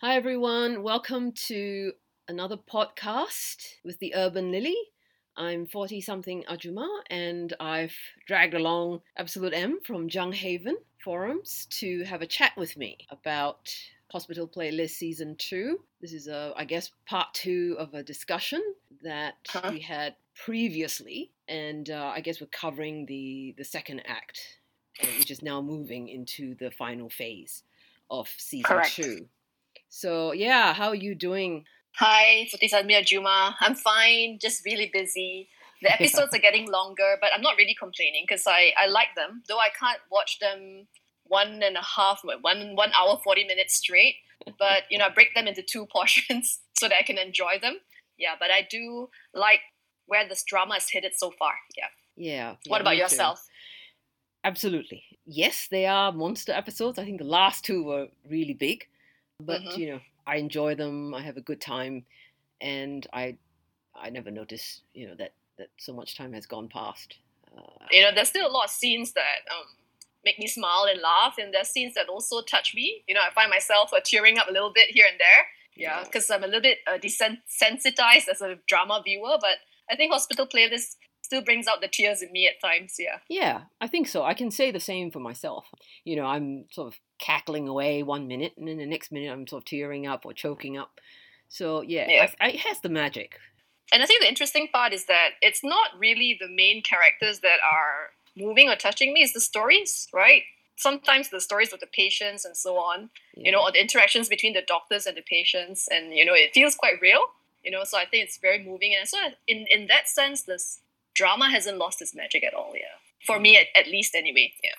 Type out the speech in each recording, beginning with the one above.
Hi, everyone. Welcome to another podcast with the Urban Lily. I'm 40 something Ahjumma, and I've dragged along Absolute M from Janghaven Forums to have a chat with me about Hospital Playlist Season 2. This is, a, I guess, part two of a discussion that Huh? we had previously, and uh, I guess we're covering the, the second act, uh, which is now moving into the final phase of Season Correct. 2. So, yeah, how are you doing? Hi, Futisami Juma. I'm fine, just really busy. The episodes are getting longer, but I'm not really complaining because I, I like them, though I can't watch them one and a half, one, one hour, 40 minutes straight. But, you know, I break them into two portions so that I can enjoy them. Yeah, but I do like where this drama is headed so far. Yeah. Yeah. what yeah, about me too. yourself? Absolutely. Yes, they are monster episodes. I think the last two were really big, but Mhm. you know, I enjoy them. I have a good time, and I, I never notice, you know, that that so much time has gone past. Uh, You know, there's still a lot of scenes that um, make me smile and laugh, and there's scenes that also touch me. You know, I find myself uh, tearing up a little bit here and there. Yeah, Yeah. because I'm a little bit uh, desensitized as a drama viewer, but I think Hospital Playlist still brings out the tears in me at times. Yeah. yeah, I think so. I can say the same for myself. You know, I'm sort of cackling away one minute, and then the next minute I'm sort of tearing up or choking up. So yeah, Yeah. I, I, it has the magic. And I think the interesting part is that it's not really the main characters that are moving or touching me, it's the stories, right? Sometimes the stories of the patients and so on, you know, or the interactions between the doctors and the patients, and you know, it feels quite real, you know, so I think it's very moving. And so, in, in that sense, this drama hasn't lost its magic at all, yeah. For me, mm. at, at least, anyway, yeah.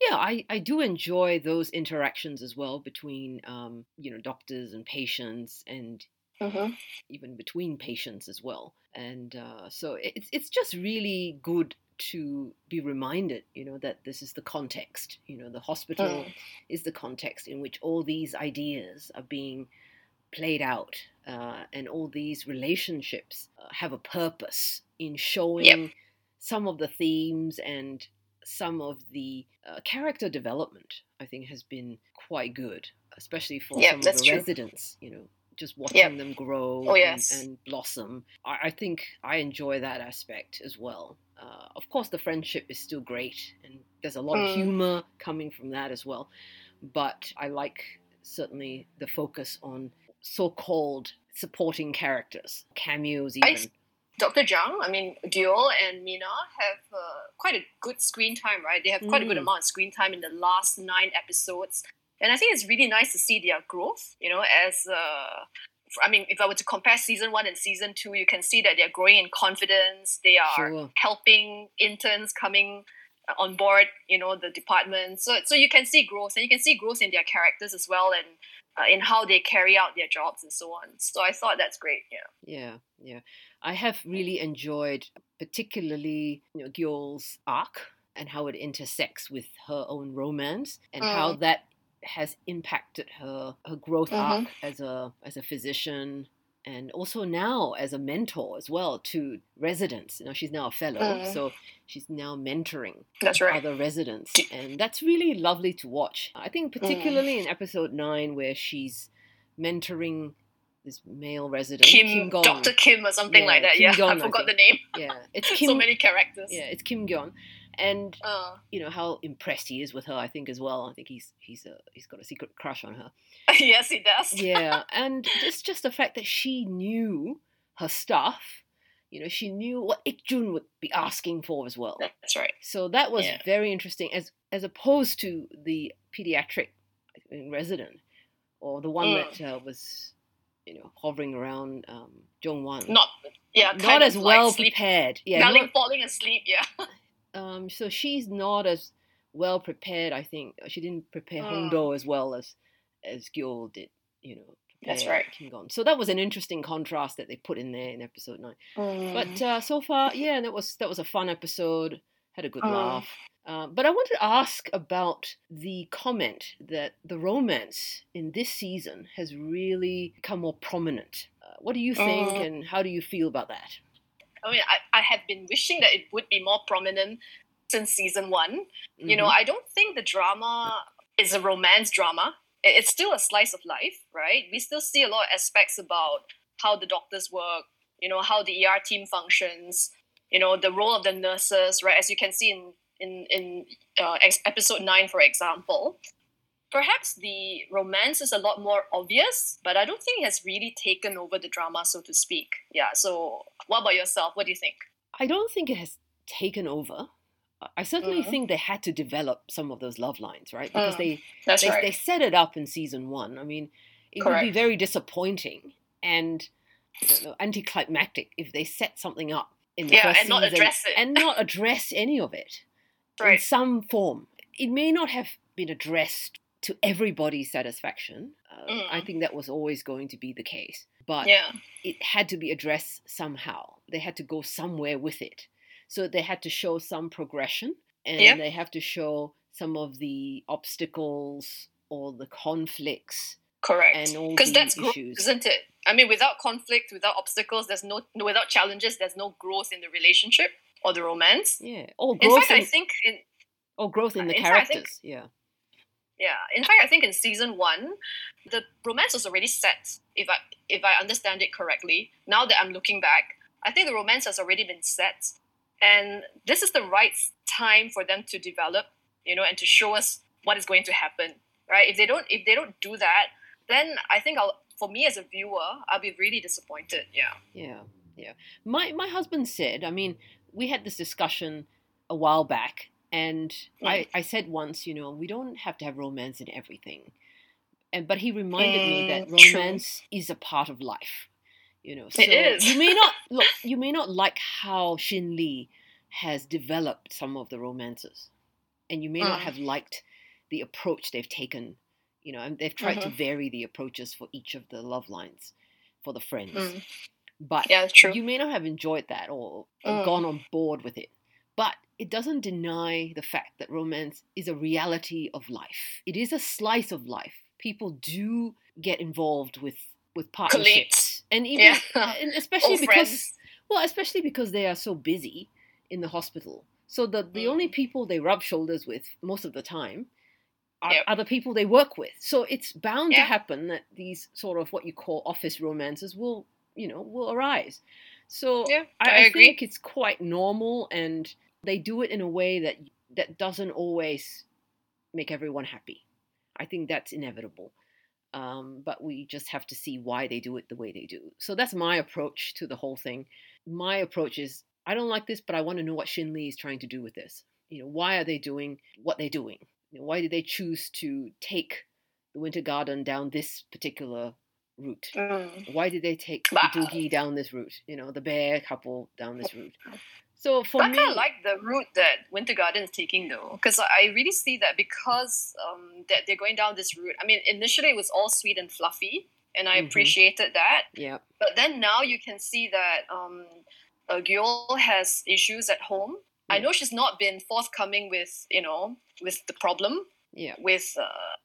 Yeah I, I do enjoy those interactions as well between um, you know doctors and patients and Mm-hmm. even between patients as well and uh, so it's, it's just really good to be reminded you know that this is the context you know the hospital Mm. is the context in which all these ideas are being played out uh, and all these relationships uh, have a purpose in showing some of the themes and some of the uh, character development i think has been quite good especially for Yeah, some of the true. residents you know just watching them grow Oh, and, yes. and blossom I, I think i enjoy that aspect as well uh, of course the friendship is still great and there's a lot of Mm. humor coming from that as well but i like certainly the focus on so-called supporting characters cameos I even Dr. Jang, I mean, Diol and Mina have uh, quite a good screen time, right? They have quite a good Mm. amount of screen time in the last nine episodes. And I think it's really nice to see their growth, you know, as, uh, I mean, if I were to compare season one and season two, you can see that they're growing in confidence. They are Sure. helping interns coming uh, on board, you know, the department. So, so you can see growth and you can see growth in their characters as well and uh, in how they carry out their jobs and so on. So I thought that's great, yeah. Yeah, yeah. I have really enjoyed particularly you know Gyul's arc and how it intersects with her own romance and how Mm. that has impacted her her growth Mhm. arc as a as a physician and also now as a mentor as well to residents. You know, she's now a fellow, Mm. so she's now mentoring That's right. other residents, and that's really lovely to watch. I think Mm. particularly in episode nine where she's mentoring this male resident, Kim, Gon. Dr. Kim or something Yeah, like that. Kim yeah, Gon, I I forgot the name. Yeah, it's Kim. so many characters. Yeah, it's Kim Gyeon, and Uh, you know how impressed he is with her. I think as well. I think he's he's a he's got a secret crush on her. yes, he does. Yeah, and it's just the fact that she knew her stuff. You know, she knew what Ikjun would be asking for as well. That's right. So that was Yeah. very interesting, as as opposed to the pediatric resident or the one Mm. that uh, was, you know, hovering around um, Jeongwon. Not yeah, not as well like prepared. Yeah, falling, not- falling asleep. Yeah. um, so she's not as well prepared. I think she didn't prepare Mm. Hongdo as well as as Gyul did. You know, That's right. Kim Gon. So that was an interesting contrast that they put in there in episode nine. Mm. But uh, so far, yeah, that was that was a fun episode. Had a good Mm. laugh. Uh, but I wanted to ask about the comment that the romance in this season has really become more prominent. Uh, what do you think, Mm. and how do you feel about that? I mean, I, I have been wishing that it would be more prominent since season one. You know, Mhm. I don't think the drama is a romance drama. it's still a slice of life, right? We still see a lot of aspects about how the doctors work, you know, how the ER team functions, you know, the role of the nurses, right? As you can see in in in uh, episode nine, for example. Perhaps the romance is a lot more obvious, but I don't think it has really taken over the drama, so to speak. Yeah. So, what about yourself? What do you think? I don't think it has taken over. I certainly mm-hmm. think they had to develop some of those love lines, right? Because mm, they they, right. they set it up in season one. I mean, it Correct. would be very disappointing and know, anticlimactic if they set something up in the yeah, first and not address it and not address any of it right. in some form. It may not have been addressed to everybody's satisfaction. Uh, mm. I think that was always going to be the case, but yeah. it had to be addressed somehow. They had to go somewhere with it, so they had to show some progression, and yeah. they have to show some of the obstacles or the conflicts Correct. And all because that's growth, issues. isn't it? I mean, without conflict, without obstacles, there's no, without challenges, there's no growth in the relationship or the romance. Yeah. Or growth. In fact, in, I think in or growth in uh, the in characters. Fact, think, yeah. Yeah. In fact, I think in season one, the romance was already set. If I if I understand it correctly, now that I'm looking back, I think the romance has already been set, and this is the right time for them to develop, you know, and to show us what is going to happen. Right? If they don't if they don't do that, then I think I'll for me as a viewer, I'll be really disappointed. Yeah. Yeah. Yeah. My my husband said, I mean, we had this discussion a while back and mm. I, I said once, you know, we don't have to have romance in everything. And but he reminded mm, me that mm, romance true. is a part of life. You know, so it is. you may not look you may not like how Shin Lee has developed some of the romances. And you may mm. not have liked the approach they've taken you know, and they've tried mm-hmm. to vary the approaches for each of the love lines for the friends. Mm. But yeah, true. you may not have enjoyed that or, or mm. gone on board with it. But it doesn't deny the fact that romance is a reality of life. It is a slice of life. People do get involved with with partnerships, and even yeah. and especially because friends. well, especially because they are so busy in the hospital. So the the mm. only people they rub shoulders with most of the time are, yep. are the people they work with. So it's bound yeah. to happen that these sort of what you call office romances will, you know, will arise. So yeah, I, I, I think it's quite normal, and they do it in a way that that doesn't always make everyone happy. I think that's inevitable. Um, but we just have to see why they do it the way they do. So that's my approach to the whole thing. My approach is I don't like this, but I want to know what Shin Lee is trying to do with this. You know, why are they doing what they're doing? why did they choose to take the Winter Garden down this particular route? Mm. Why did they take Doogie down this route? You know, the bear couple down this route. So for I me, I kind of like the route that Winter Garden is taking, though, because I really see that because um, that they're going down this route. I mean, initially it was all sweet and fluffy, and I mm-hmm. appreciated that. Yeah. But then now you can see that um, Gyul has issues at home, I know she's not been forthcoming with you know with the problem yeah. with uh,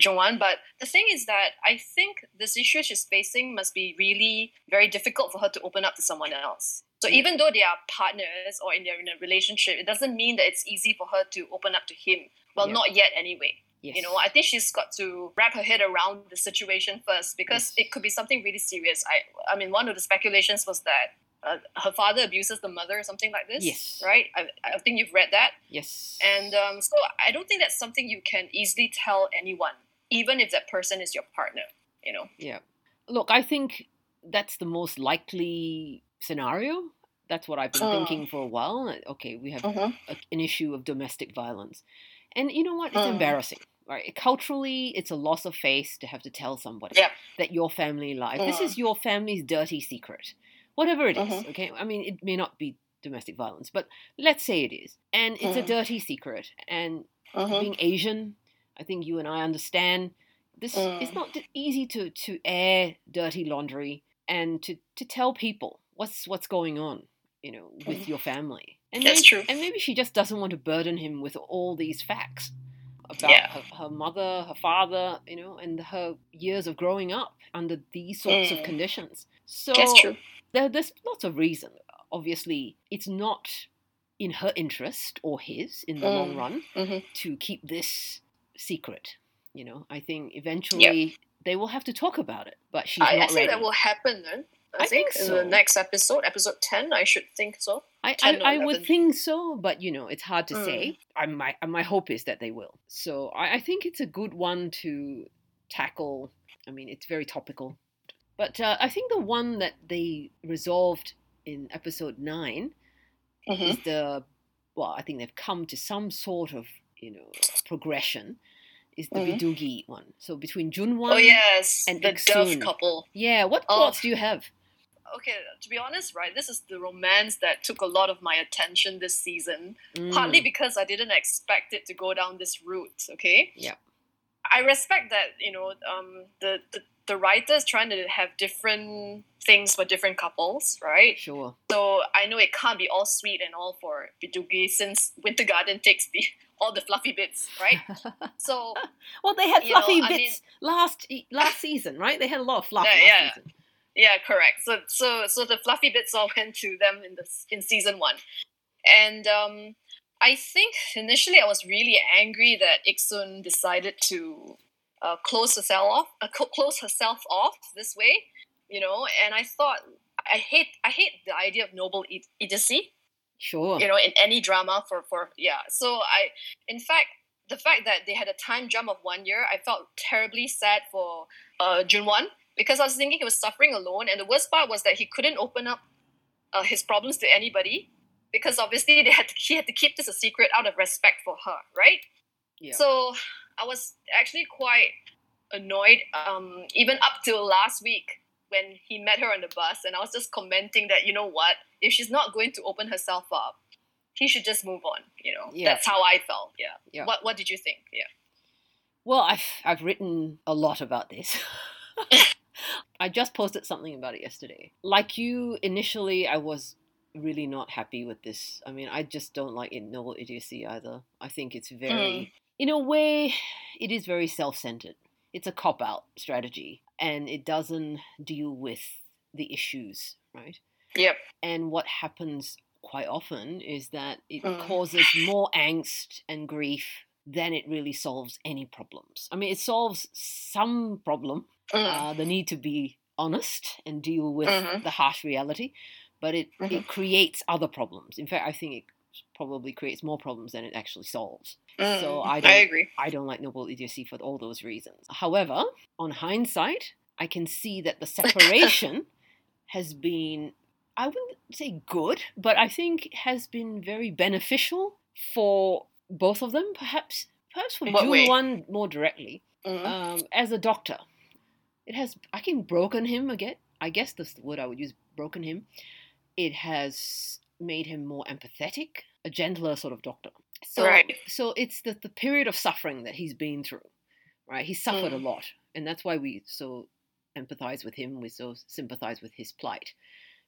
Jeongwon, but the thing is that I think this issue she's facing must be really very difficult for her to open up to someone else. So yeah. even though they are partners or in, their, in a relationship, it doesn't mean that it's easy for her to open up to him. Well, yeah. not yet anyway. Yes. You know, I think she's got to wrap her head around the situation first because yes. it could be something really serious. I, I mean, one of the speculations was that uh, her father abuses the mother or something like this. Yes. Right? I, I think you've read that. Yes. And um, so I don't think that's something you can easily tell anyone, even if that person is your partner, you know? Yeah. Look, I think that's the most likely scenario. That's what I've been mm. thinking for a while. Okay, we have mm-hmm. a, an issue of domestic violence. And you know what? It's mm. embarrassing. Right? Culturally, it's a loss of face to have to tell somebody yeah. that your family life, mm. this is your family's dirty secret whatever it is, mm-hmm. Okay, I mean, it may not be domestic violence, but let's say it is, and it's mm. a dirty secret. And mm-hmm. being Asian, I think you and I understand this. Mm. It's not easy to to air dirty laundry and to to tell people what's what's going on, you know, with mm. your family. And That's maybe, true. And maybe she just doesn't want to burden him with all these facts about yeah. her, her, mother, her father, you know, and her years of growing up under these sorts of mm. conditions. So That's true there, there's lots of reason. Obviously, it's not in her interest or his in the mm. long run mm-hmm. to keep this secret. You know, I think eventually they will have to talk about it, but she's I, not I think ready. that will happen then. I, I think, think in the next episode, episode ten, I should think so. I, I, I would think so, but you know, it's hard to Mm. say. I my my hope is that they will. So I, I think it's a good one to tackle. I mean, it's very topical, but uh, I think the one that they resolved in episode nine Mhm. is the well, I think they've come to some sort of you know progression. Is the Mhm. Bidugi one? So between Junwan Oh yes, and the Dove couple. yeah. What Oh. thoughts do you have? Okay, to be honest, right, this is the romance that took a lot of my attention this season. Mm, Partly because I didn't expect it to go down this route. Okay. Yeah. I respect that you know um, the, the the writers trying to have different things for different couples, right? sure. So I know it can't be all sweet and all for Bidugi since Winter Garden takes the all the fluffy bits, right? So Well, they had You know, fluffy I mean- bits last last season, right? They had a lot of fluff Yeah, last yeah. season. yeah, correct. So so so the fluffy bits all went to them in the in season one, and um, I think initially I was really angry that Iksun decided to uh, close herself off, uh, close herself off this way, you know. And I thought I hate I hate the idea of noble idiocy. Sure. you know in any drama for for yeah so i in fact the fact that they had a time jump of one year i felt terribly sad for uh Junwan because i was thinking he was suffering alone and the worst part was that he couldn't open up uh, his problems to anybody because obviously they had to, he had to keep this a secret out of respect for her right Yeah. so i was actually quite annoyed um even up till last week when he met her on the bus and i was just commenting that you know what if she's not going to open herself up he should just move on you know Yeah. that's how i felt yeah. Yeah. what what did you think yeah Well, I've I've written a lot about this. I just posted something about it yesterday. Like you, initially, I was really not happy with this. I mean, I just don't like it, noble idiocy either. I think it's very, hmm. in a way, it is very self-centered. It's a cop-out strategy, and it doesn't deal with the issues, right? Yep And what happens quite often is that it Mm. causes more angst and grief than it really solves any problems. I mean, it solves some problem, Mm. uh, the need to be honest and deal with Mhm. the harsh reality, but it, Mhm. it creates other problems. In fact, I think it probably creates more problems than it actually solves. So Mm. I I don't- I agree I don't like noble idiocy for all those reasons. However, on hindsight, I can see that the separation has been, I wouldn't say good, but I think has been very beneficial for both of them, perhaps. Perhaps for way? Junwan more directly. Mm. Um, as a doctor, it has, I can broken him again. I guess that's the word I would use, broken him. It has made him more empathetic, a gentler sort of doctor. So, Right. so it's the, the period of suffering that he's been through, right? He suffered Mm. a lot, and that's why we so empathize with him. We so sympathize with his plight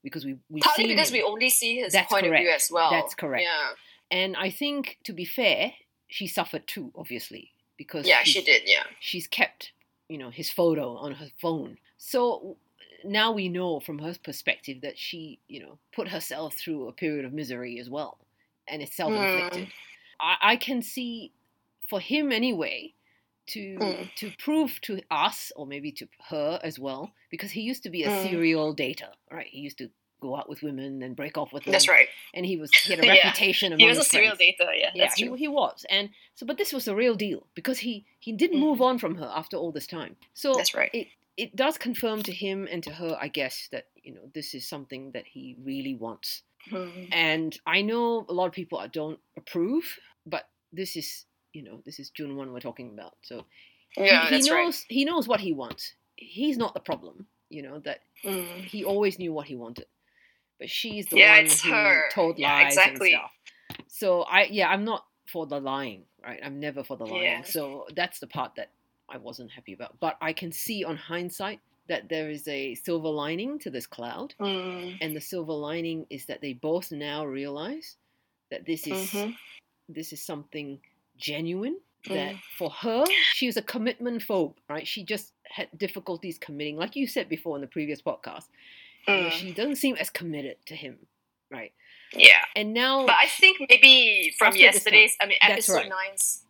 because we we partly because we only see his That's point of view as well. That's correct. yeah. And I think to be fair, she suffered too, obviously, because yeah she did yeah. she's kept you know his photo on her phone. So now we know from her perspective that she you know put herself through a period of misery as well and it's self-inflicted. Hmm. I, I can see for him anyway to Mm. to prove to us or maybe to her as well because he used to be a Mm. serial dater right he used to go out with women and break off with them that's right and he was he had a reputation among he was a serial friends. dater yeah Yeah, that's he, he was, and so but this was a real deal because he he didn't Mm. move on from her after all this time. So that's right it it does confirm to him and to her, I guess, that you know this is something that he really wants. Mm. And I know a lot of people don't approve, but this is you know this is Junwan we're talking about. So yeah he, he that's right knows he knows what he wants. He's not the problem. You know that Mm. he always knew what he wanted, but she's the Yeah, one who her. told Yeah, lies exactly. and stuff. So I yeah, I'm not for the lying, right? I'm never for the lying. Yeah. So that's the part that I wasn't happy about. But I can see on hindsight that there is a silver lining to this cloud, Mm. and the silver lining is that they both now realize that this is Mhm. this is something genuine that Mm. for her she was a commitment phobe right she just had difficulties committing like you said before in the previous podcast Mm. she doesn't seem as committed to him right yeah and now But I think maybe from yesterday's, I mean, episode right. nine's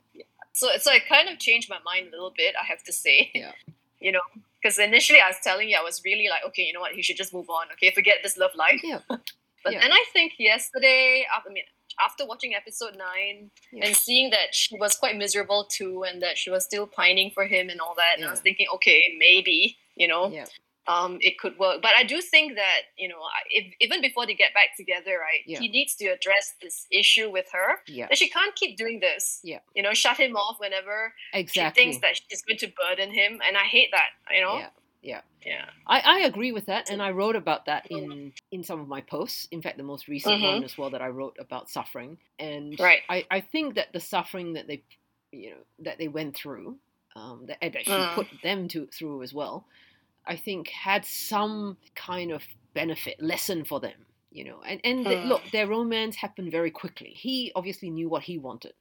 So so it kind of changed my mind a little bit. I have to say. Yeah. You know, because initially I was telling you I was really like, okay, you know what, he should just move on. Okay, forget this love life. Yeah. But Yeah. then I think yesterday, I mean, after watching episode nine Yeah. and seeing that she was quite miserable too, and that she was still pining for him and all that, and I was thinking, okay, maybe you know, Yeah. um, it could work. But I do think that you know, if, even before they get back together, right, Yeah. he needs to address this issue with her. Yeah. That she can't keep doing this. Yeah. You know, shut him off whenever Exactly. she thinks that she's going to burden him, and I hate that. You know. Yeah. Yeah. I, I agree with that, and I wrote about that in in some of my posts. In fact, the most recent Mhm. one as well that I wrote about suffering, and Right. I, I think that the suffering that they, you know, that they went through, um, that, she Mm. put them to through as well, I think had some kind of benefit lesson for them. You know, and and Mm. look, their romance happened very quickly. He obviously knew what he wanted,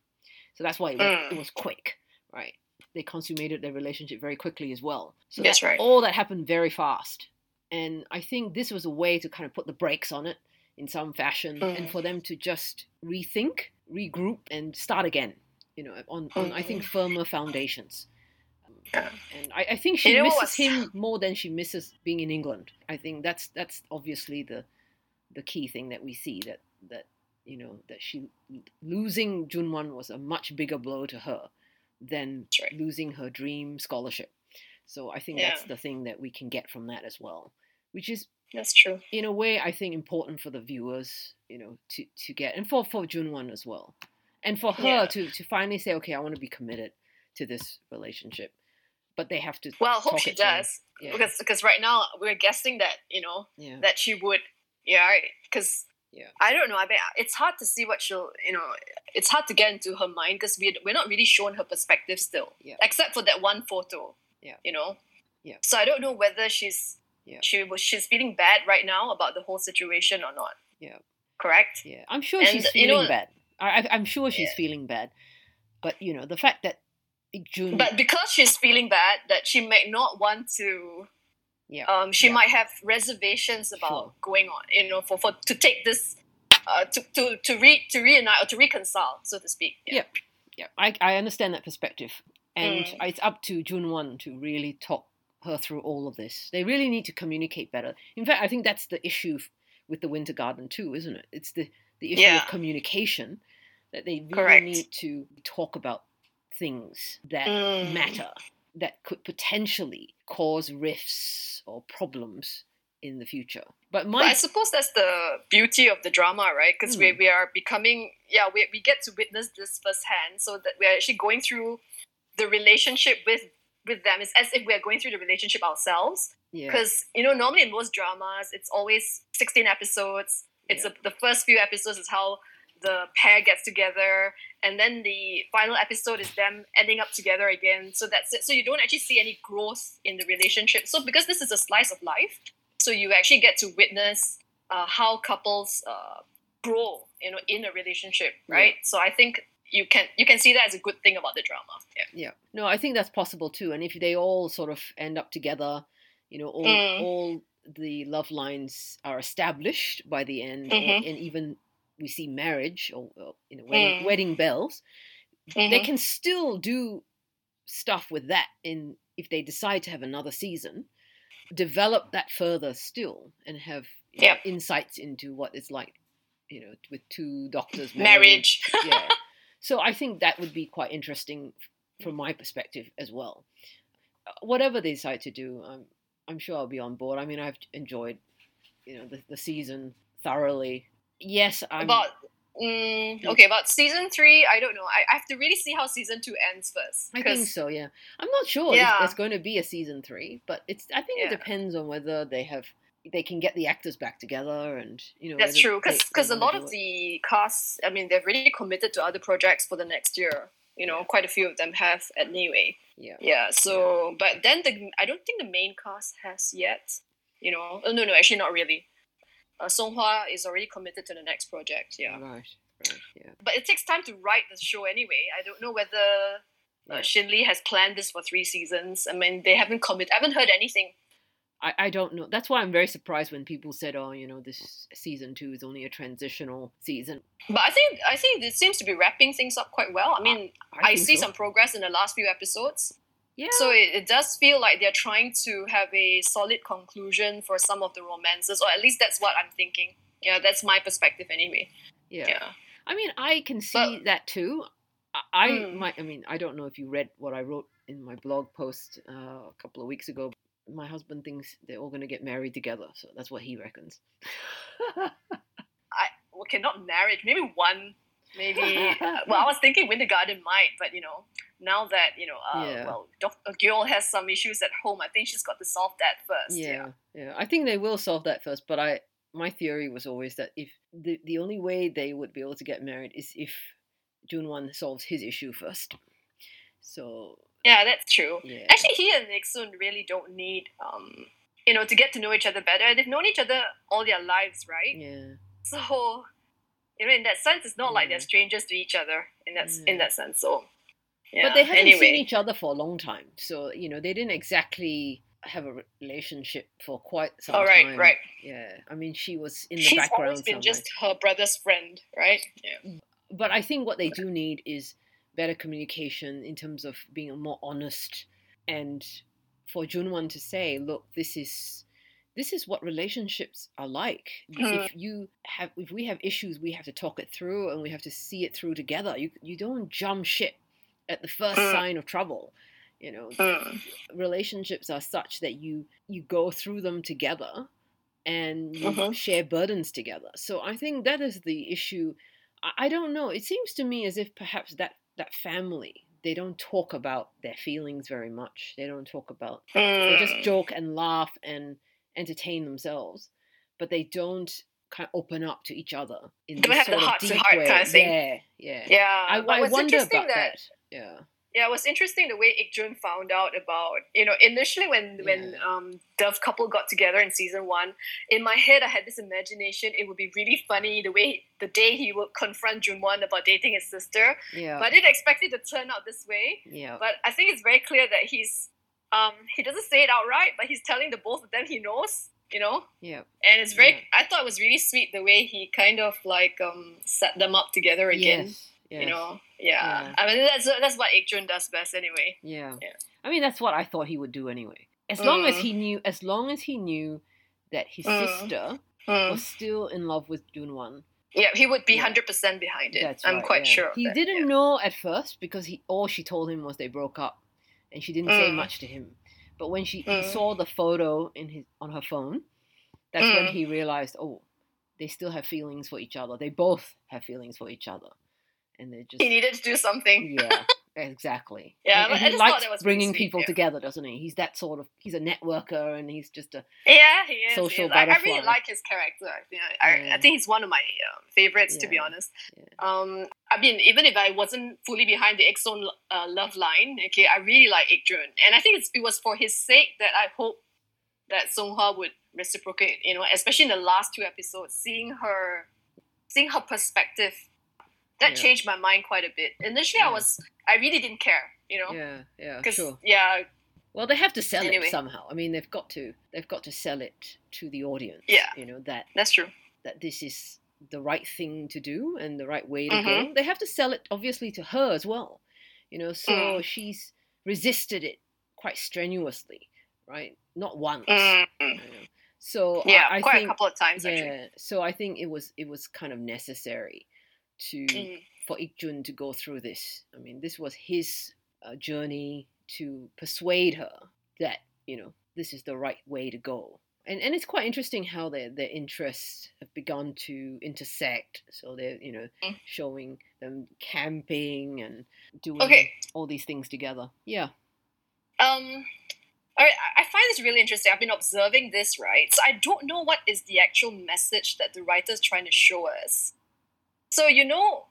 so that's why it, it Mm. was quick, right? They consummated their relationship very quickly as well. So That's that- right. all that happened very fast. And I think this was a way to kind of put the brakes on it in some fashion and Mm. for them to just rethink, regroup, and start again, you know, on, on I think, firmer foundations. Yeah. And I, I think she misses what's- him more than she misses being in England. I think that's that's obviously the the key thing that we see that that you know that she losing Junwan was a much bigger blow to her than right. losing her dream scholarship. So I think that's the thing that we can get from that as well, which is That's true. in a way I think important for the viewers, you know, to to get and for for Junwan as well, and for her Yeah. to to finally say, okay, I want to be committed to this relationship, but they have to. Well, I hope she does Yeah. because because right now we're guessing that you know yeah. that she would. Yeah, because Yeah. I don't know. I mean, it's hard to see what she'll. You know, it's hard to get into her mind because we we're not really shown her perspective still, Yeah. except for that one photo. Yeah. You know. Yeah. So I don't know whether she's Yeah. she was she's feeling bad right now about the whole situation or not. Yeah. Correct. Yeah, I'm sure And, she's you feeling know- bad. I, I, I'm sure she's Yeah. feeling bad, but you know the fact that Junwan. But because she's feeling bad, that she might not want to. Yeah. Um, she Yeah. might have reservations about Sure. going on. You know, for, for to take this, uh, to to to re to reunite or to reconcile, so to speak. Yeah. yeah, I, I understand that perspective, and Mm. it's up to Junwan to really talk her through all of this. They really need to communicate better. In fact, I think that's the issue with the Winter Garden too, isn't it? It's the the issue Yeah. of communication that they really Correct. need to talk about things that Mm. matter that could potentially cause rifts or problems in the future. But my But I suppose that's the beauty of the drama, right? Because we, Mm. we are becoming, yeah, we, we get to witness this firsthand, so that we're actually going through the relationship with with them. It's as if we're going through the relationship ourselves. yeah, Because you know, normally in most dramas, it's always sixteen episodes. It's Yeah. a, the first few episodes is how the pair gets together, and then the final episode is them ending up together again. So that's it. So you don't actually see any growth in the relationship. So because this is a slice of life, so you actually get to witness uh, how couples uh, grow, you know, in a relationship, right? So I think you can you can see that as a good thing about the drama. Yeah. Yeah. No, I think that's possible too. And if they all sort of end up together, you know, all Mm. all the love lines are established by the end, Mhm. and even we see marriage or, or you know wedding, Mm. wedding bells, they Mhm. can still do stuff with that in if they decide to have another season, develop that further still, and have you know, insights into what it's like, you know, with two doctors Marriage. yeah. So I think that would be quite interesting from my perspective as well. Uh, Whatever they decide to do, I'm I'm sure I'll be on board. I mean, I've enjoyed, you know, the, the season thoroughly. Yes, I'm. about mm, okay about season three i don't know I, I have to really see how season two ends first I think so. Yeah, I'm not sure if Yeah. there's going to be a season three, but it's. I think it depends on whether they have they can get the actors back together and you know. that's true they- because a lot of it. the casts i mean they've really committed to other projects for the next year you know quite a few of them have anyway yeah yeah so but then the i don't think the main cast has yet you know oh, no no actually not really uh, Song Hwa is already committed to the next project yeah right right yeah but it takes time to write the show anyway i don't know whether uh, Shin Lee has planned this for three seasons. I mean, they haven't commit. I haven't heard anything I, I don't know. That's why I'm very surprised when people said, "Oh, you know, this season two is only a transitional season." But I think I think it seems to be wrapping things up quite well. I mean, I, I think see so. some progress in the last few episodes. Yeah. So it, it does feel like they're trying to have a solid conclusion for some of the romances, or at least that's what I'm thinking. Yeah, that's my perspective anyway. yeah. Yeah. I mean, I can see that too. I, I Mm. might. I mean, I don't know if you read what I wrote in my blog post uh, a couple of weeks ago. My husband thinks they're all going to get married together, so that's what he reckons. I okay, not marriage, maybe one, maybe. well, I was thinking Winter Garden might, but you know, now that you know, uh, Yeah. well, doc- a girl has some issues at home. I think she's got to solve that first. yeah, yeah. I think they will solve that first, but I my theory was always that if the the only way they would be able to get married is if Junwan solves his issue first. So Yeah, that's true. yeah, Actually, he and Iksun really don't need, um, you know, to get to know each other better. They've known each other all their lives, right? yeah, So, you know, in that sense, it's not like they're strangers to each other in that in that sense. So, yeah. but they haven't anyway. seen each other for a long time, so you know they didn't exactly have a relationship for quite some time. All right, time. right. Yeah, I mean she was in the She's background. always been somewhere. just her brother's friend, right? Yeah. but I think what they do need is better communication in terms of being more honest and for Junwan to say, look, this is this is what relationships are like. Mhm. If you have if we have issues, we have to talk it through and we have to see it through together. You you don't jump ship at the first Mm. sign of trouble. You know, Mm. relationships are such that you you go through them together and you Mhm. share burdens together so i think that is the issue I, I don't know it seems to me as if perhaps that that family they don't talk about their feelings very much they don't talk about they just Mm. joke and laugh and entertain themselves but they don't kind of open up to each other in Don't this have the sort of heart to deep heart way. kind of thing. yeah yeah Yeah, i, I wonder about that, that yeah Yeah, it was interesting the way Ikjun found out about you know initially when when Yeah. um Dove couple got together in season one. In my head, I had this imagination it would be really funny the way the day he would confront Junwan about dating his sister. yeah But I didn't expect it to turn out this way. yeah But I think it's very clear that he's um he doesn't say it outright, but he's telling the both of them he knows. You know, yeah and it's very. Yeah. I thought it was really sweet the way he kind of like um set them up together again. yes, yes. You know, yeah. Yeah. I mean that's that's what Ikjun does best anyway. Yeah. Yeah. I mean, that's what I thought he would do anyway. As long as Mm. he knew, as long as he knew that his Mm. sister Mm. was still in love with Junwan. Yeah, he would be Yeah. hundred percent behind it. That's I'm right, quite yeah. sure. He that, didn't yeah. know at first because he all she told him was they broke up, and she didn't say Mm. much to him. But when she he Mm. saw the photo in his on her phone, that's when Mm. he realized, oh, they still have feelings for each other. They both have feelings for each other, and they're just He needed to do something. yeah, exactly. Yeah, and, but and I he just thought likes was bringing sweet, people yeah. together, doesn't he? He's that sort of. He's a networker, and he's just a Yeah, he is. he Social is. I, I really like his character. I think I, Yeah. I think he's one of my um, favorites, to be honest. Yeah. Um, I mean, even if I wasn't fully behind the Iksong uh, love line, okay, I really like Ikjun, and I think it's, it was for his sake that I hope that Songhwa would reciprocate. You know, especially in the last two episodes, seeing her, seeing her perspective, that Yeah. changed my mind quite a bit. Initially, I was, I really didn't care. You know, yeah, yeah, sure. yeah, Well, they have to sell Anyway. it somehow. I mean, they've got to. They've got to sell it to the audience. Yeah. you know that that's true. that this is the right thing to do and the right way to Mm-hmm. go. They have to sell it obviously to her as well. You know, so Mm. she's resisted it quite strenuously, right? Not once. Mm, you know. So I- yeah, I, quite think a couple of times yeah. actually. So I think it was it was kind of necessary to Mm. for Ikjun to go through this. I mean, this was his uh, journey to persuade her that you know this is the right way to go. And and it's quite interesting how their their interests have begun to intersect. So they're you know Mm. showing them camping and doing Okay. all these things together. Yeah. Um, all right, I I find this really interesting. I've been observing this, right? So I don't know what is the actual message that the writer's trying to show us. So you know,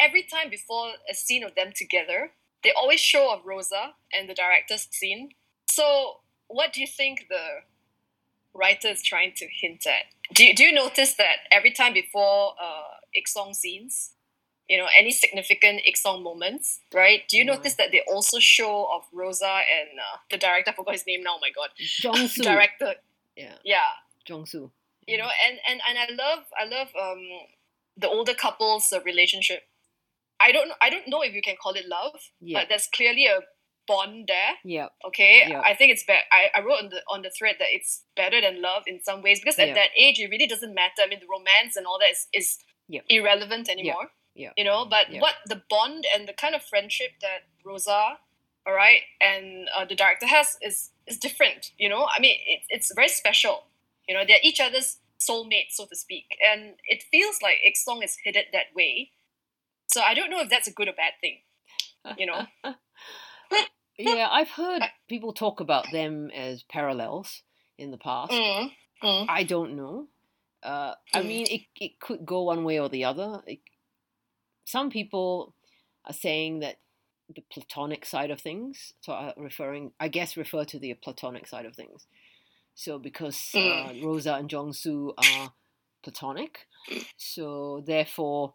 every time before a scene of them together, they always show of Rosa and the director's scene. So what do you think the writer is trying to hint at? Do you, do you notice that every time before uh, Iksong scenes, you know any significant Song moments, right? Do you No. notice that they also show of Rosa and uh, the director? I forgot his name now. Oh my god, Jongsu. director. Yeah, Yeah, Jongsu. you know, and and and I love I love um the older couple's relationship. I don't I don't know if you can call it love, Yeah, but there's clearly a bond there. yeah, Okay, Yeah. I think it's bad. I, I wrote on the on the thread that it's better than love in some ways because at Yeah. that age it really doesn't matter. I mean, the romance and all that is, is Yeah. irrelevant anymore. Yeah. You know, but what the bond and the kind of friendship that Rosa, all right, and uh, the director has is is different. You know, I mean, it, it's very special. You know, they're each other's soulmates, so to speak, and it feels like Song is headed that way. So I don't know if that's a good or bad thing. You know. yeah. I've heard people talk about them as parallels in the past. Mm, mm, I don't know. Uh, I Mm. mean, it, it could go one way or the other. It, some people are saying that the platonic side of things, so uh, referring, I guess, refer to the platonic side of things. So because uh, Rosa and Jongsu are platonic, so therefore,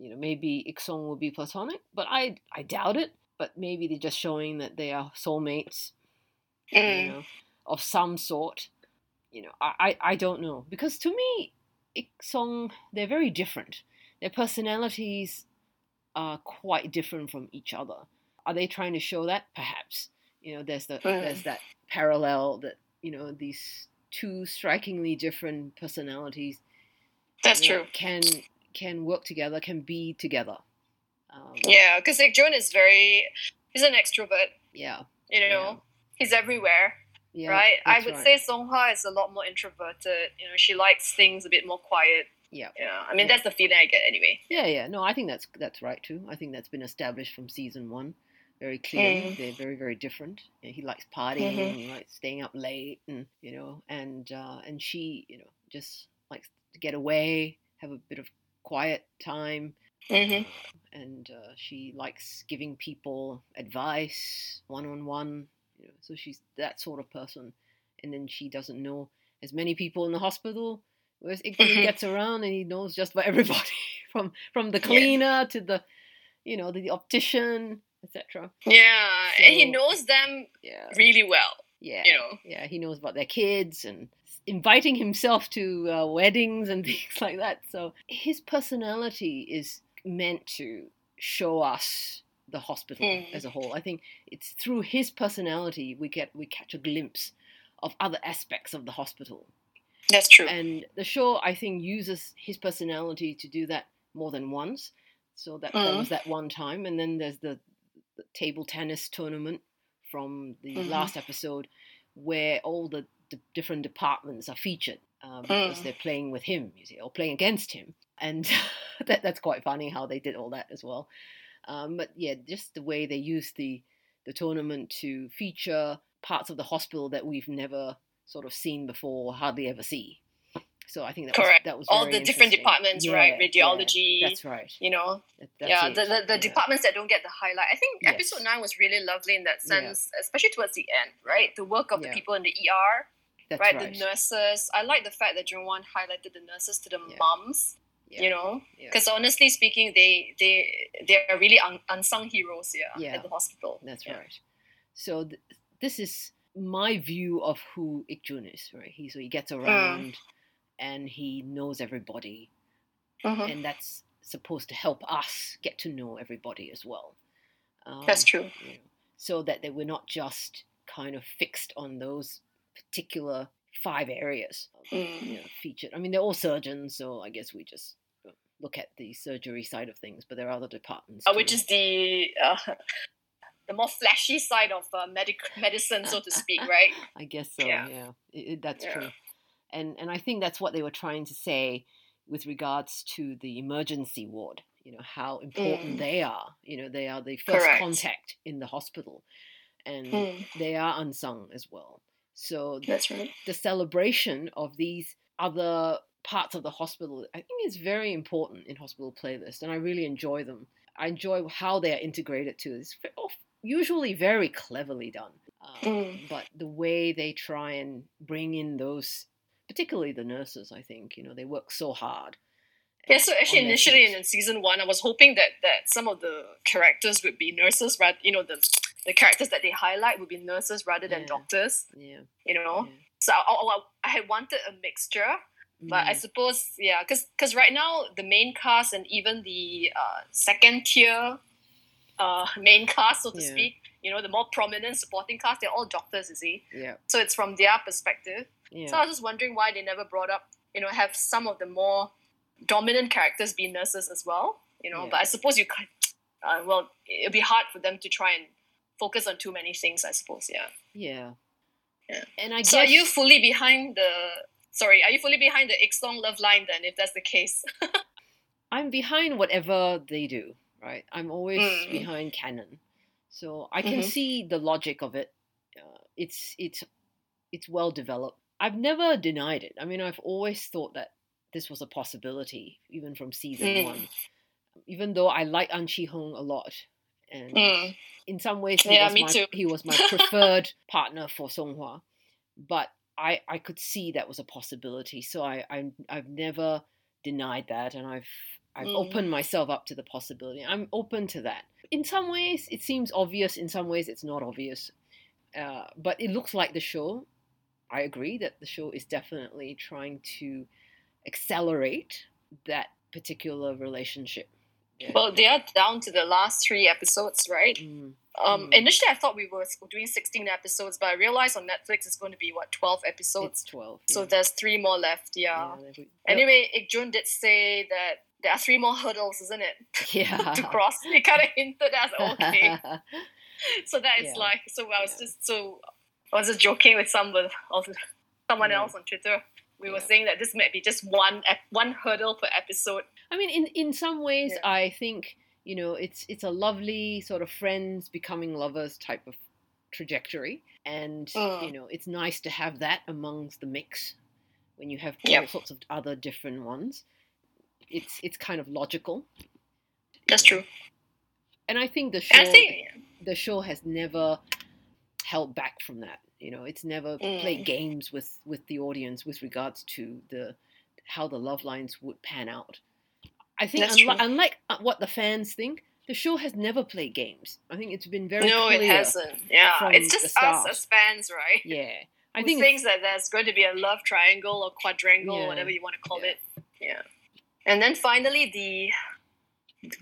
you know, maybe Iksong will be platonic, but I I doubt it. But maybe they're just showing that they are soulmates you mm. know, of some sort. You know, I, I, I don't know. Because to me, Iksong, they're very different. Their personalities are quite different from each other. Are they trying to show that? Perhaps. You know, there's the Mm. there's that parallel that, you know, these two strikingly different personalities That's true. can can work together, can be together. Um, Yeah, because like Ikjun is very, he's an extrovert. Yeah. You know, he's everywhere, Yeah. right? I would right. say Songhwa is a lot more introverted. You know, she likes things a bit more quiet. Yeah. Yeah, I mean Yeah. that's the feeling I get anyway. Yeah, yeah. No, I think that's that's right too. I think that's been established from season one, very clearly. Mm. They're very, very different. You know, he likes partying, Mhm. he likes staying up late, and you know, and uh, and she, you know, just likes to get away, have a bit of quiet time, Mm-hmm. and uh, she likes giving people advice one on one. You know, so she's that sort of person. And then she doesn't know as many people in the hospital. Whereas Igor Mhm. gets around and he knows just about everybody, from from the cleaner to the, you know, the optician, etc. Yeah, and he knows them Yeah, really well. yeah, You know. yeah. He knows about their kids and inviting himself to uh, weddings and things like that. So his personality is meant to show us the hospital Mm. as a whole. I think it's through his personality we get we catch a glimpse of other aspects of the hospital. That's true. And the show I think uses his personality to do that more than once. So that, that Mm. was that one time, and then there's the, the table tennis tournament from the Mhm. last episode, where all the, the different departments are featured uh, because Mm. they're playing with him, you see, or playing against him, and that that's quite funny how they did all that as well. Um, but yeah, just the way they used the the tournament to feature parts of the hospital that we've never sort of seen before, or hardly ever see. So I think that Correct. was that was All the different departments, right? Radiology. Yeah, that's right. you know, That- yeah, it. the, the, the Yeah. departments that don't get the highlight. I think Yes. episode nine was really lovely in that Yeah. sense, especially towards the end, right? The work of Yeah. the people in the ER, That's right? right. The nurses. I like the fact that Jeongwon highlighted the nurses to the Yeah. moms. Yeah. You know, Yeah. because honestly speaking, they they they are really un- unsung heroes here Yeah. at the hospital. That's Yeah. right. So th- this is my view of who Ikjun is, right? He so he Mm. gets around and he knows everybody, Mhm. and that's supposed to help us get to know everybody as well. Um, That's true. you know, so that they were not just kind of fixed on those particular five areas Mm. you know, featured. I mean, they're all surgeons, so I guess we just uh, look at the surgery side of things, but there are other departments. Uh, which is the uh, the more flashy side of uh, medic medicine, so to speak, right? I guess so. Yeah. Yeah, It- it- that's Yeah. true. And and I think that's what they were trying to say with regards to the emergency ward. You know how important Mm. they are. You know they are the first Correct. contact in the hospital, and Mm. they are unsung as well. So th- That's right. the celebration of these other parts of the hospital, I think, is very important in hospital playlists, and I really enjoy them. I enjoy how they are integrated too. It's usually very cleverly done, um, Mm. but the way they try and bring in those, particularly the nurses, I think, you know, they work so hard, Yeah, so actually, initially feet. in season one, I was hoping that that some of the characters would be nurses, rather you know the the characters that they highlight would be nurses rather than Yeah. doctors. Yeah. You know, yeah. so I, I, I had wanted a mixture, but I Mm, suppose yeah, because because right now the main cast and even the uh, second tier uh, main cast, so to Yeah. speak, you know, the more prominent supporting cast, they're all doctors, you see. yeah. So it's from their perspective. Yeah. So I was just wondering why they never brought up, you know, have some of the more dominant characters be nurses as well, you know. Yeah. But I suppose you can't. Uh, well, it'd be hard for them to try and focus on too many things. I suppose, yeah. yeah. Yeah. And I So guess are you fully behind the? Sorry, are you fully behind the Iksong love line then? If that's the case, I'm behind whatever they do, right? I'm always Mm. behind canon, so I can Mhm. see the logic of it. Uh, it's it's it's well developed. I've never denied it. I mean, I've always thought that this was a possibility, even from season Mm. one. Even though I like An Chi Hong a lot, and Mm. in some ways he Yeah, was me my too. he was my preferred partner for Songhwa, but I I could see that was a possibility. So I I I've never denied that, and I've I've Mm. opened myself up to the possibility. I'm open to that. In some ways, it seems obvious. In some ways, it's not obvious. Uh, but it looks like the show. I agree that the show is definitely trying to accelerate that particular relationship. Yeah. well, they are down to the last three episodes, right? Mm, Um, Mm. initially I thought we were doing sixteen episodes, but I realized on Netflix it's going to be what twelve episodes. it's twelve. So there's three more left. Yeah. Yeah, they- Anyway, Ikjun did say that there are three more hurdles, isn't it, yeah. to cross? He kind of hinted at okay. so that is Yeah. like so. I was Yeah. just so I was just joking with someone someone Yeah. else on Twitter. We were saying that this might be just one one hurdle per episode. I mean, in in some ways, Yeah. I think you know it's it's a lovely sort of friends becoming lovers type of trajectory, and Mm. you know it's nice to have that amongst the mix when you have all Yep. sorts of other different ones. It's it's kind of logical, That's true. and I think the show think the show has never held back from that. You know, it's never played Mm. games with with the audience with regards to the how the love lines would pan out. I think That's unli- true. unlike uh, what the fans think, the show has never played games. I think it's been very no, it hasn't. Yeah, it's just us as fans, right? Yeah, I Who think thinks that there's going to be a love triangle or quadrangle Yeah. whatever you want to call Yeah. it. Yeah. And then finally the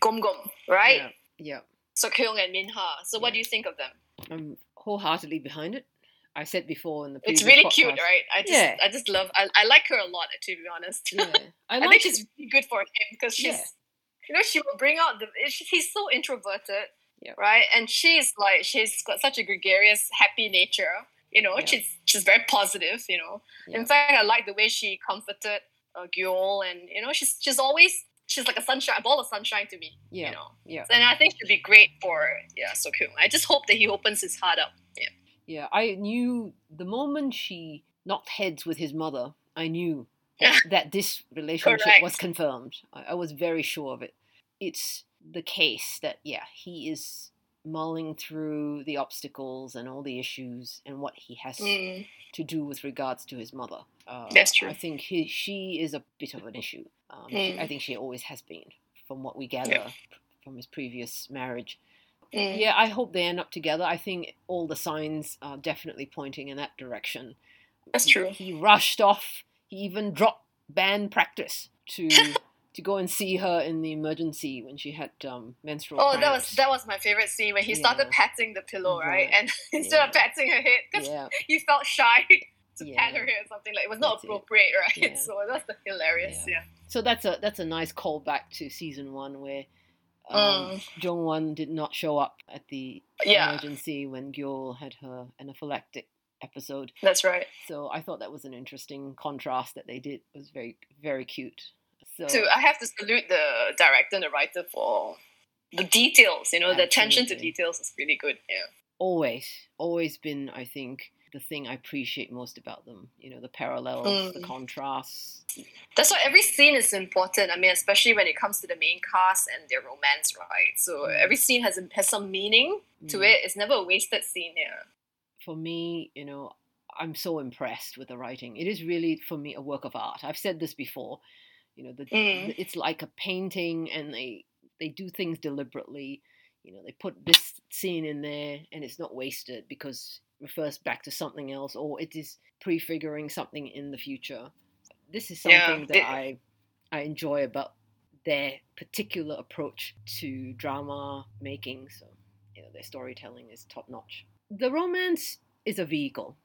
Gom Gom, right? Yeah, yeah. Seokhyeong and Minha. So what do you think of them? I'm wholeheartily behind it. I said before in the It's really podcast, cute, right? I just Yeah. I just love I, I like her a lot to be honest. Yeah, I I, think she's really good for him because she's Yeah. you know she will bring out the she- he's so introverted Yeah. right and she's like she's got such a gregarious happy nature you know she's she's very positive you know in fact I like the way she comforted uh, Gyul and you know she's she's always she's like a sunshine a ball of sunshine to me Yeah, you know yeah. and I think she'd be great for yeah Seokhyeong I just hope that he opens his heart up yeah Yeah, I knew the moment she knocked heads with his mother, I knew that, that this relationship Correct. was confirmed. I, I was very sure of it. It's the case that, yeah, he is mulling through the obstacles and all the issues and what he has Mm, to do with regards to his mother. Uh, That's true. I think he, she is a bit of an issue. Um, she- I Mm. think she always has been, from what we gather from his previous marriage. mm. Yeah, I hope they end up together. I think all the signs are definitely pointing in that direction. that's true He rushed off. He even dropped band practice to to go and see her in the emergency when she had um, menstrual. Oh, that was that was my favorite scene when he started patting the pillow, right? Right. And instead of patting her head, because Yeah, he felt shy to Yeah. her head or something like it was not That's it. appropriate, right? Yeah. So that's the hilarious, Yeah. yeah. so that's a that's a nice callback to season one where um, Mm. Jeongwon did not show up at the Yeah, emergency when Gyul had her anaphylactic episode. that's right. So I thought that was an interesting contrast that they did. It was very very cute. So So I have to salute the director and the writer for the details. You know, the attention to details is really good. Yeah. always always been I think the thing I appreciate most about them. You know the parallels, the Mm. contrasts. That's why every scene is important. I mean, especially when it comes to the main cast and their romance, right? So Mm. every scene has has some meaning to Mm. it. It's never a wasted scene. Yeah. For me, you know, I'm so impressed with the writing. It is really for me a work of art. I've said this before. You know, the, Mm. the- it's like a painting, and they they do things deliberately. You know, they put this scene in there, and it's not wasted because refers back to something else, or it is prefiguring something in the future. This is Yeah, something that they- I I enjoy about their particular approach to drama making. So, you know, their storytelling is top notch. The romance is a vehicle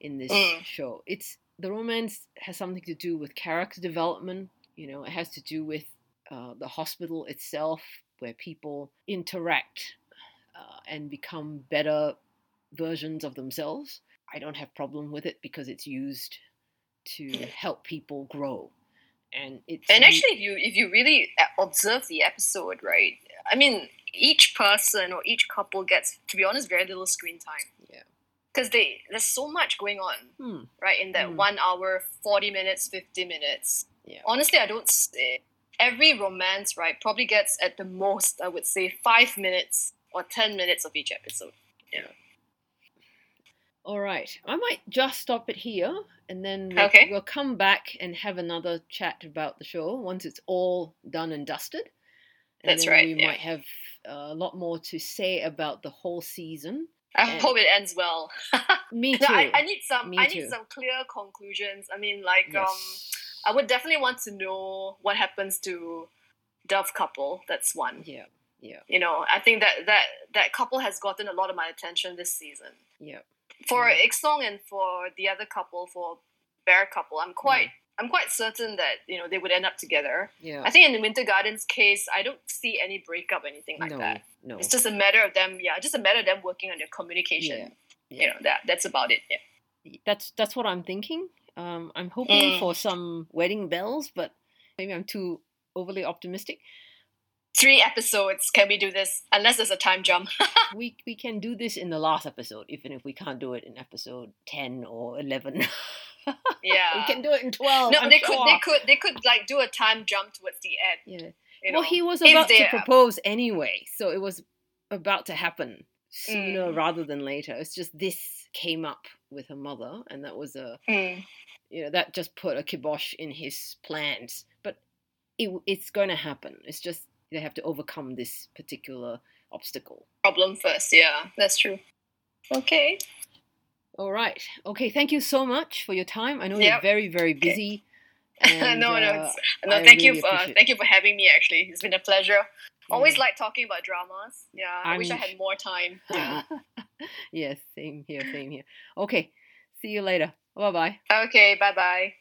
in this Mm. show. It's the romance has something to do with character development. You know, it has to do with uh, the hospital itself, where people interact uh, and become better versions of themselves. I don't have problem with it because it's used to help people grow, and it's And actually, if you if you really observe the episode, right? I mean, each person or each couple gets, to be honest, very little screen time. Yeah. Because they there's so much going on, Hmm. right? In that Mm. one hour, forty minutes, fifty minutes. Yeah. Honestly, I don't. Every romance, right, probably gets at the most, I would say, five minutes or ten minutes of each episode. All right. I might just stop it here and then we'll, Okay. we'll come back and have another chat about the show once it's all done and dusted. And That's then right, We yeah. might have a lot more to say about the whole season. I And- hope it ends well. Me too. I, I need some. Me I too. need some clear conclusions. I mean, like, um. I would definitely want to know what happens to Dove couple. That's one. yeah. Yeah. You know, I think that that that couple has gotten a lot of my attention this season. Yeah. For Yeah. Iksong and for the other couple, for Bear couple, I'm quite I'm quite certain that you know they would end up together. Yeah. I think in the Winter Gardens case, I don't see any breakup, anything like no. that. No. It's just a matter of them, yeah, just a matter of them working on their communication. Yeah. You know that that's about it. Yeah. That's that's what I'm thinking. Um, I'm hoping Mm. for some wedding bells, but maybe I'm too overly optimistic. Three episodes. Can we do this? Unless there's a time jump. we we can do this in the last episode, even if we can't do it in episode ten or eleven. yeah. we can do it in twelve. no, I'm they could. They could. They could like do a time jump towards the end. Yeah. You well, know, he was about to propose anyway, so it was about to happen sooner Mm. rather than later. It's just this came up with her mother, and that was a Mm. you know that just put a kibosh in his plans. But it, it's going to happen. It's just they have to overcome this particular obstacle. problem first. Yeah, that's true. Okay. All right. Okay. Thank you so much for your time. I know Yep. you're very, very busy. and, no, no, uh, no. I thank you. For, uh, thank you for having me. Actually, it's been a pleasure. Always yeah. like talking about dramas. Yeah, I wish I had more time. Yeah. yes. Same here. Same here. Okay. See you later. Bye bye. okay. Bye bye.